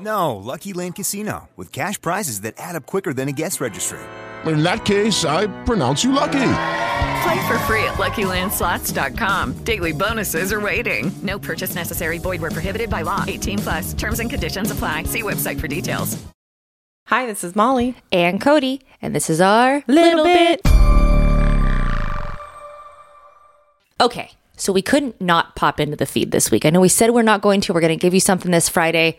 No, Lucky Land Casino, with cash prizes that add up quicker than a guest registry. In that case, I pronounce you lucky. Play for free at LuckyLandSlots.com. Daily bonuses are waiting. No purchase necessary. Void where prohibited by law. 18 plus. Terms and conditions apply. See website for details. Hi, this is Molly. and Cody, and this is our Little bit. Okay, so we couldn't not pop into the feed this week. I know we said we're not going to. We're going to give you something this Friday,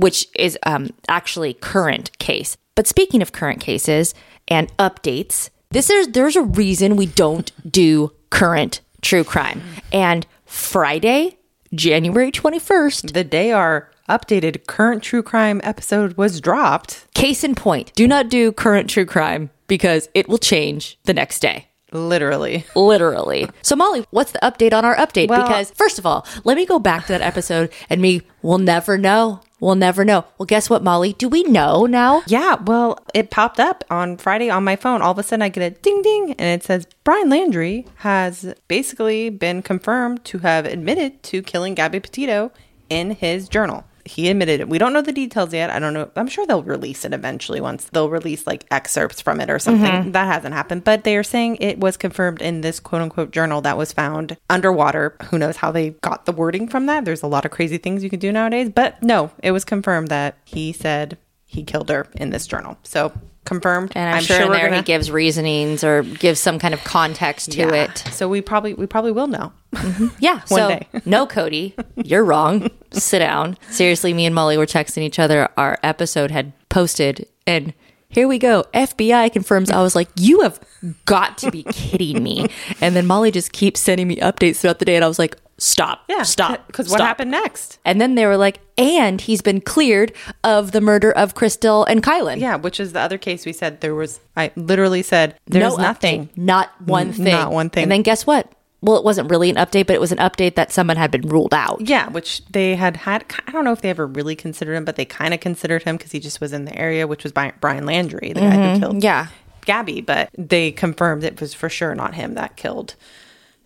which is um, actually current case. But speaking of current cases and updates, this is there's a reason we don't do current true crime. And Friday, January twenty first, The day our updated current true crime episode was dropped, case in point, do not do current true crime because it will change the next day. literally. literally. So Molly, what's the update on our update? Well- because first of all, let me go back to that episode and me, we'll never know. We'll never know. Well, guess what, Molly? Do we know now? Yeah, well, it popped up on Friday on my phone. All of a sudden, I get a ding ding, and it says Brian Laundrie has basically been confirmed to have admitted to killing Gabby Petito in his journal. He admitted it. We don't know the details yet. I don't know. I'm sure they'll release it eventually once they'll release like excerpts from it or something. Mm-hmm. That hasn't happened, but they are saying it was confirmed in this quote unquote journal that was found underwater. Who knows how they got the wording from that? There's a lot of crazy things you can do nowadays, but no, it was confirmed that he said he killed her in this journal. So confirmed. And I'm, sure, in there he gonna- gives reasonings or gives some kind of context to Yeah. it. So we probably we probably will know. Mm-hmm. Yeah. One so, day. no, Cody, you're wrong. Sit down. Seriously, me and Molly were texting each other. Our episode had posted, and here we go. FBI confirms. I was like, you have got to be kidding me. And then Molly just keeps sending me updates throughout the day, and I was like, stop, Yeah, stop, Because what happened next? And then they were like, and he's been cleared of the murder of Crystal and Kylen. Yeah, which is the other case we said there was. I literally said there's No nothing. update. not one thing, not one thing. And then guess what? Well, it wasn't really an update, but it was an update that someone had been ruled out. Yeah, which they had had. I don't know if they ever really considered him, but they kind of considered him because he just was in the area, which was Bi- Brian Laundrie, the guy who killed Mm-hmm. Yeah. Gabby. But they confirmed it was for sure not him that killed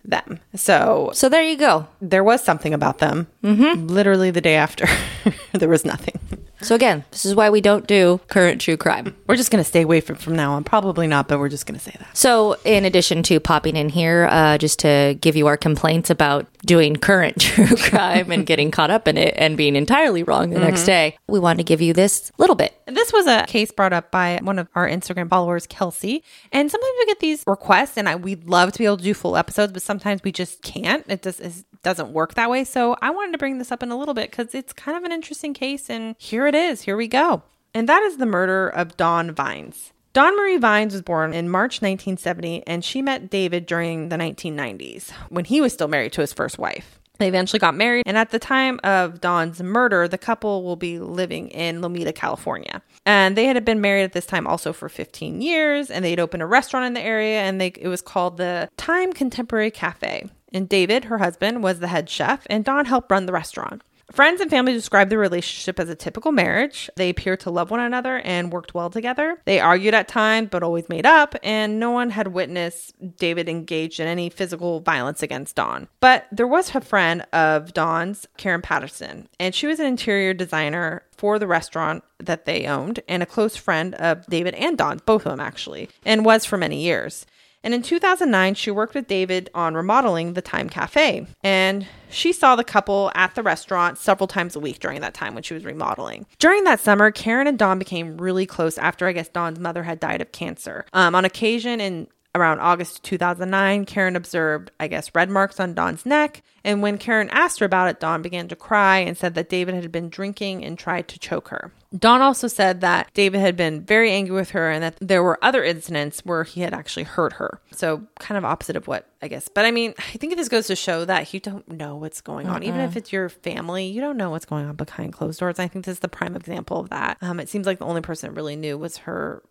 them. So So there you go. there was something about them. Mm-hmm. Literally the day after, there was nothing. So again, this is why we don't do current true crime. We're just going to stay away from from now on. Probably not, but we're just going to say that. So in addition to popping in here, uh, just to give you our complaints about doing current true crime and getting caught up in it and being entirely wrong the next day, we wanted to give you this little bit. This was a case brought up by one of our Instagram followers, Kelsey. And sometimes we get these requests, and I we'd love to be able to do full episodes, but sometimes we just can't. It just doesn't work that way. So I wanted to bring this up in a little bit because it's kind of an interesting case, and here it is. Here we go. And that is the murder of Dawn Viens. Dawn Marie Viens was born in March 1970, and she met David during the 1990s when he was still married to his first wife. They eventually got married, and at the time of Dawn's murder, the couple will be living in Lomita, California. And they had been married at this time also for 15 years, and they'd opened a restaurant in the area, and they, it was called the Thyme Contemporary Cafe. And David, her husband, was the head chef, and Dawn helped run the restaurant. Friends and family described the relationship as a typical marriage. They appeared to love one another and worked well together. They argued at times, but always made up, and no one had witnessed David engaged in any physical violence against Dawn. But there was a friend of Dawn's, Karen Patterson, and she was an interior designer for the restaurant that they owned and a close friend of David and Dawn, both of them actually, and was for many years. And in 2009, she worked with David on remodeling the Thyme Cafe. And she saw the couple at the restaurant several times a week during that time when she was remodeling. During that summer, Karen and Dawn became really close after I guess Dawn's mother had died of cancer. Um, on occasion in Around August 2009, Karen observed, I guess, red marks on Dawn's neck. And when Karen asked her about it, Dawn began to cry and said that David had been drinking and tried to choke her. Dawn also said that David had been very angry with her and that there were other incidents where he had actually hurt her. So, kind of opposite of what I guess. But I mean, I think this goes to show that you don't know what's going on. Even if it's your family, you don't know what's going on behind closed doors. I think this is the prime example of that. Um, it seems like the only person that really knew was her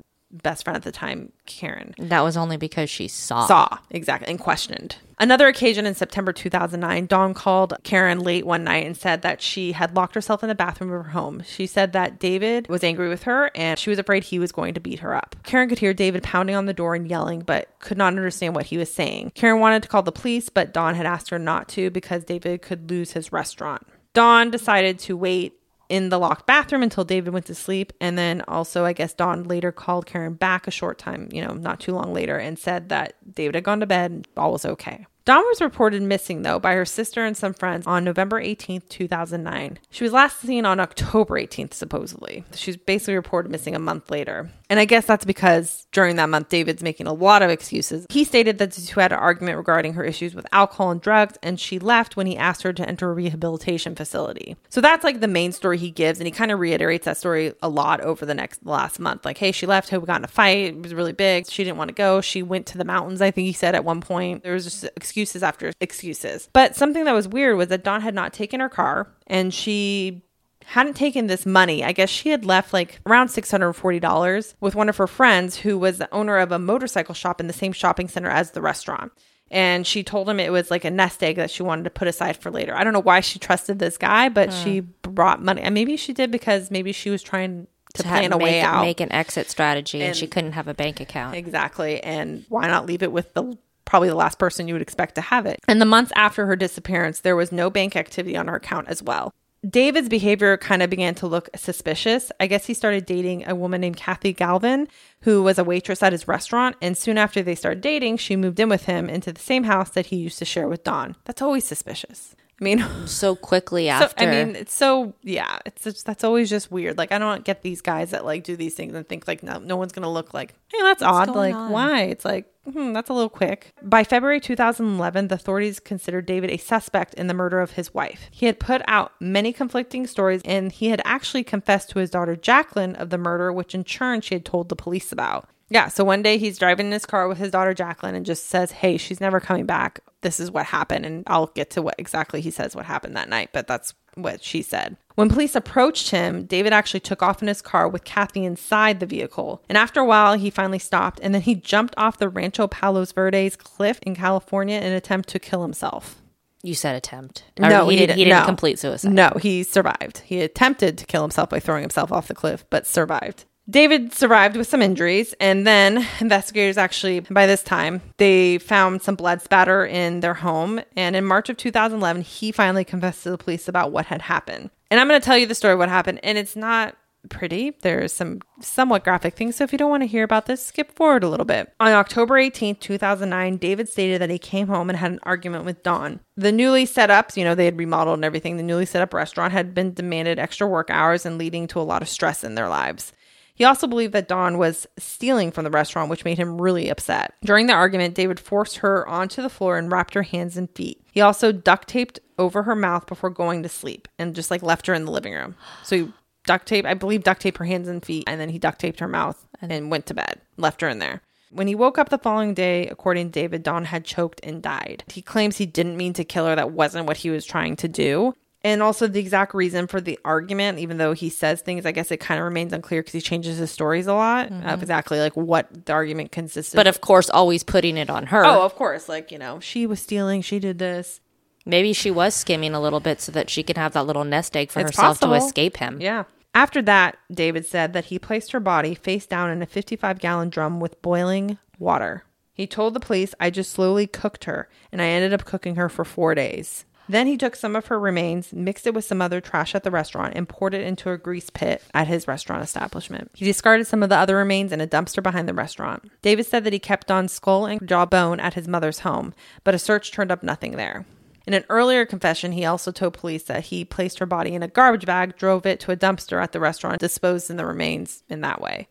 best friend at the time, Karen. That was only because she saw. Saw, exactly, and questioned. Another occasion in September 2009, Dawn called Karen late one night and said that she had locked herself in the bathroom of her home. She said that David was angry with her and she was afraid he was going to beat her up. Karen could hear David pounding on the door and yelling, but could not understand what he was saying. Karen wanted to call the police, but Dawn had asked her not to because David could lose his restaurant. Dawn decided to wait in the locked bathroom until David went to sleep. And then also, I guess Dawn later called Karen back a short time, you know, not too long later, and said that David had gone to bed and all was okay. Dawn was reported missing, though, by her sister and some friends on November 18th, 2009. She was last seen on October 18th, supposedly. She's basically reported missing a month later. And I guess that's because during that month, David's making a lot of excuses. He stated that the two had an argument regarding her issues with alcohol and drugs, and she left when he asked her to enter a rehabilitation facility. So that's like the main story he gives, and he kind of reiterates that story a lot over the next last month. Like, hey, she left, hey, we got in a fight, it was really big. She didn't want to go. She went to the mountains, I think he said at one point. There was just excuses after excuses. But something that was weird was that Dawn had not taken her car, and she hadn't taken this money. I guess she had left like around $640 with one of her friends who was the owner of a motorcycle shop in the same shopping center as the restaurant. And she told him it was like a nest egg that she wanted to put aside for later. I don't know why she trusted this guy, but she hmm. brought money. And maybe she did because maybe she was trying to, To plan a way out. make an exit strategy, and, And- she couldn't have a bank account. Exactly. And why not leave it with the probably the last person you would expect to have it? And the months after her disappearance, there was no bank activity on her account as well. David's behavior kind of began to look suspicious. I guess he started dating a woman named Kathy Galvin, who was a waitress at his restaurant. And soon after they started dating, she moved in with him into the same house that he used to share with Dawn. That's always suspicious. I mean, So quickly so, after. I mean, it's so yeah. It's just, that's always just weird. Like I don't get these guys that like do these things and think like no, no one's gonna look like hey that's odd. Like on? why? It's like hmm, that's a little quick. By February 2011, the authorities considered David a suspect in the murder of his wife. He had put out many conflicting stories, and he had actually confessed to his daughter Jacqueline of the murder, which in turn she had told the police about. Yeah, so one day he's driving in his car with his daughter Jacqueline and just says, Hey, she's never coming back. This is what happened. And I'll get to what exactly he says what happened that night, but that's what she said. When police approached him, David actually took off in his car with Kathy inside the vehicle. And after a while, he finally stopped and then he jumped off the Rancho Palos Verdes cliff in California in an attempt to kill himself. you said attempt. Or No, he, he did, he didn't- didn't no. complete suicide. No, he survived. He attempted to kill himself by throwing himself off the cliff, but survived. David survived with some injuries, and then investigators actually, by this time, they found some blood spatter in their home. And in March of 2011, he finally confessed to the police about what had happened. And I'm going to tell you the story of what happened, and it's not pretty. There's some somewhat graphic things. So if you don't want to hear about this, skip forward a little bit. On October 18th, 2009, David stated that he came home and had an argument with Dawn. The newly set up, you know, they had remodeled and everything. The newly set up restaurant had been demanded extra work hours and leading to a lot of stress in their lives. He also believed that Dawn was stealing from the restaurant, which made him really upset. During the argument, David forced her onto the floor and wrapped her hands and feet. He also duct taped over her mouth before going to sleep and just like left her in the living room. So he duct tape, I believe, duct taped her hands and feet, and then he duct taped her mouth and went to bed, left her in there. When he woke up the following day, according to David, Dawn had choked and died. He claims he didn't mean to kill her. That wasn't what he was trying to do. And also the exact reason for the argument, even though he says things, I guess it kind of remains unclear because he changes his stories a lot of mm-hmm. exactly like what the argument consisted. But of course, always putting it on her. oh, of course, like you know, she was stealing, she did this. Maybe she was skimming a little bit so that she could have that little nest egg for It's herself possible. to escape him. Yeah. After that, David said that he placed her body face down in a 55 gallon drum with boiling water. He told the police, I just slowly cooked her, and I ended up cooking her for four days. Then he took some of her remains, mixed it with some other trash at the restaurant, and poured it into a grease pit at his restaurant establishment. He discarded some of the other remains in a dumpster behind the restaurant. Davis said that he kept Dawn's skull and jawbone at his mother's home, but a search turned up nothing there. In an earlier confession, he also told police that he placed her body in a garbage bag, drove it to a dumpster at the restaurant, disposed in the remains in that way.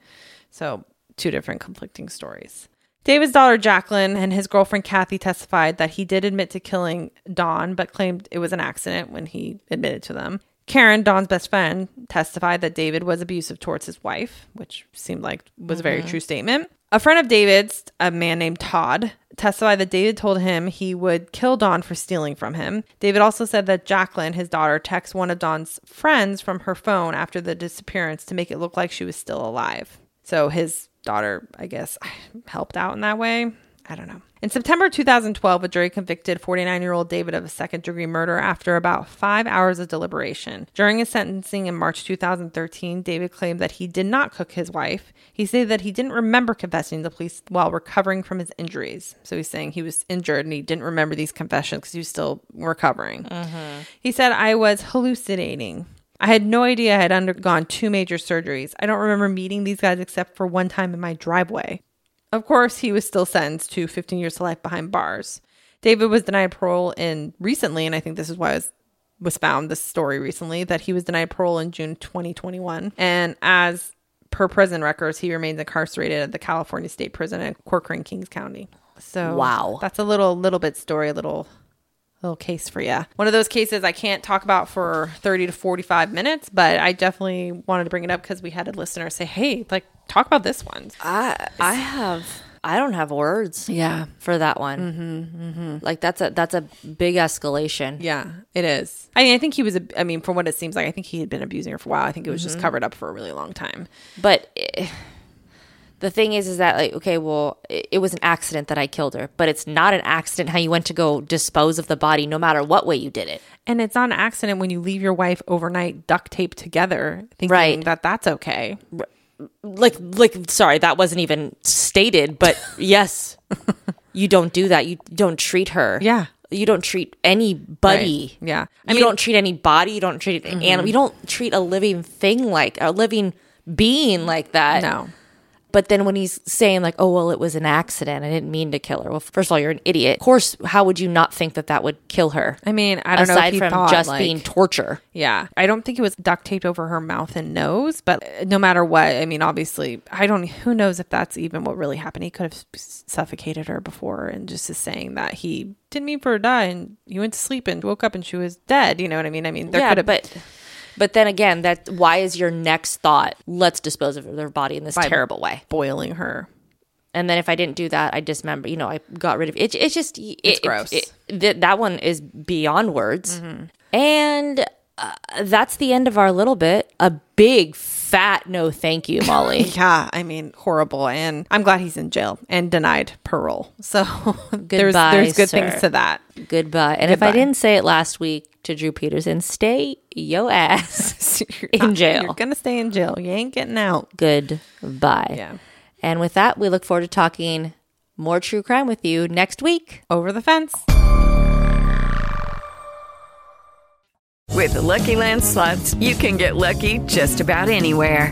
So, two different conflicting stories. David's daughter Jacqueline and his girlfriend Kathy testified that he did admit to killing Dawn, but claimed it was an accident when he admitted to them. Karen, Dawn's best friend, testified that David was abusive towards his wife, which seemed like was a very mm-hmm. true statement. A friend of David's, a man named Todd, testified that David told him he would kill Dawn for stealing from him. David also said that Jacqueline, his daughter, texted one of Dawn's friends from her phone after the disappearance to make it look like she was still alive. So his daughter, I guess, helped out in that way. I don't know. In September 2012, a jury convicted 49 year old David of a second degree murder after about five hours of deliberation. During his sentencing in March 2013, David claimed that he did not cook his wife. He said that he didn't remember confessing to the police while recovering from his injuries. So he's saying he was injured and he didn't remember these confessions because he was still recovering. Mm-hmm. He said, I was hallucinating. I had no idea I had undergone two major surgeries. I don't remember meeting these guys except for one time in my driveway. Of course, he was still sentenced to 15 years to life behind bars. David was denied parole in recently, and I think this is why I was, was found this story recently that he was denied parole in June 2021. And as per prison records, he remains incarcerated at the California State Prison in Corcoran, Kings County. So Wow. that's a little little bit story, a little little case for you. One of those cases I can't talk about for 30 to 45 minutes, but I definitely wanted to bring it up because we had a listener say, hey, like, talk about this one. I I have I don't have words Yeah. for that one. Mm-hmm, mm-hmm. Like that's a that's a big escalation. Yeah, it is. I mean, I think he was, I mean, from what it seems like, I think he had been abusing her for a while. I think it was just covered up for a really long time. But eh, the thing is, is that like okay, well, it, it was an accident that I killed her, but it's not an accident how you went to go dispose of the body, no matter what way you did it. And it's not an accident when you leave your wife overnight duct taped together, thinking Right. that that's okay. Like like sorry, that wasn't even stated, but yes, you don't do that. You don't treat her. Yeah. You don't treat anybody. Right. Yeah. I you don't treat any body. You don't treat an mm-hmm. animal. You don't treat a living thing like a living being like that. No. But then when he's saying like, "Oh well, it was an accident. I didn't mean to kill her." Well, first of all, you're an idiot. Of course, how would you not think that that would kill her? I mean, I don't know Aside if he from thought, just like- being torture. Yeah. I don't think it was duct taped over her mouth and nose, but no matter what, I mean, obviously, I don't, who knows if that's even what really happened. He could have suffocated her before and just is saying that he didn't mean for her to die and he went to sleep and woke up and she was dead. You know what I mean? I mean, there yeah, could have, but but then again, that why is your next thought? Let's dispose of their body in this terrible way. boiling her. And then if I didn't do that, I dismember. You know, I got rid of it. It's just it, It's it- gross. it- th- that one is beyond words. And uh, that's the end of our little bit. A big fat no, thank you, Molly. Yeah, I mean, horrible. And I'm glad he's in jail and denied parole. So there's Goodbye, there's good sir. things to that. Goodbye. And if I didn't say it last week to Drew Peterson, stay yo ass in jail. You're gonna stay in jail. You ain't getting out. Goodbye. Yeah. And with that, we look forward to talking more true crime with you next week. Over the fence. With the Lucky Land slots, you can get lucky just about anywhere.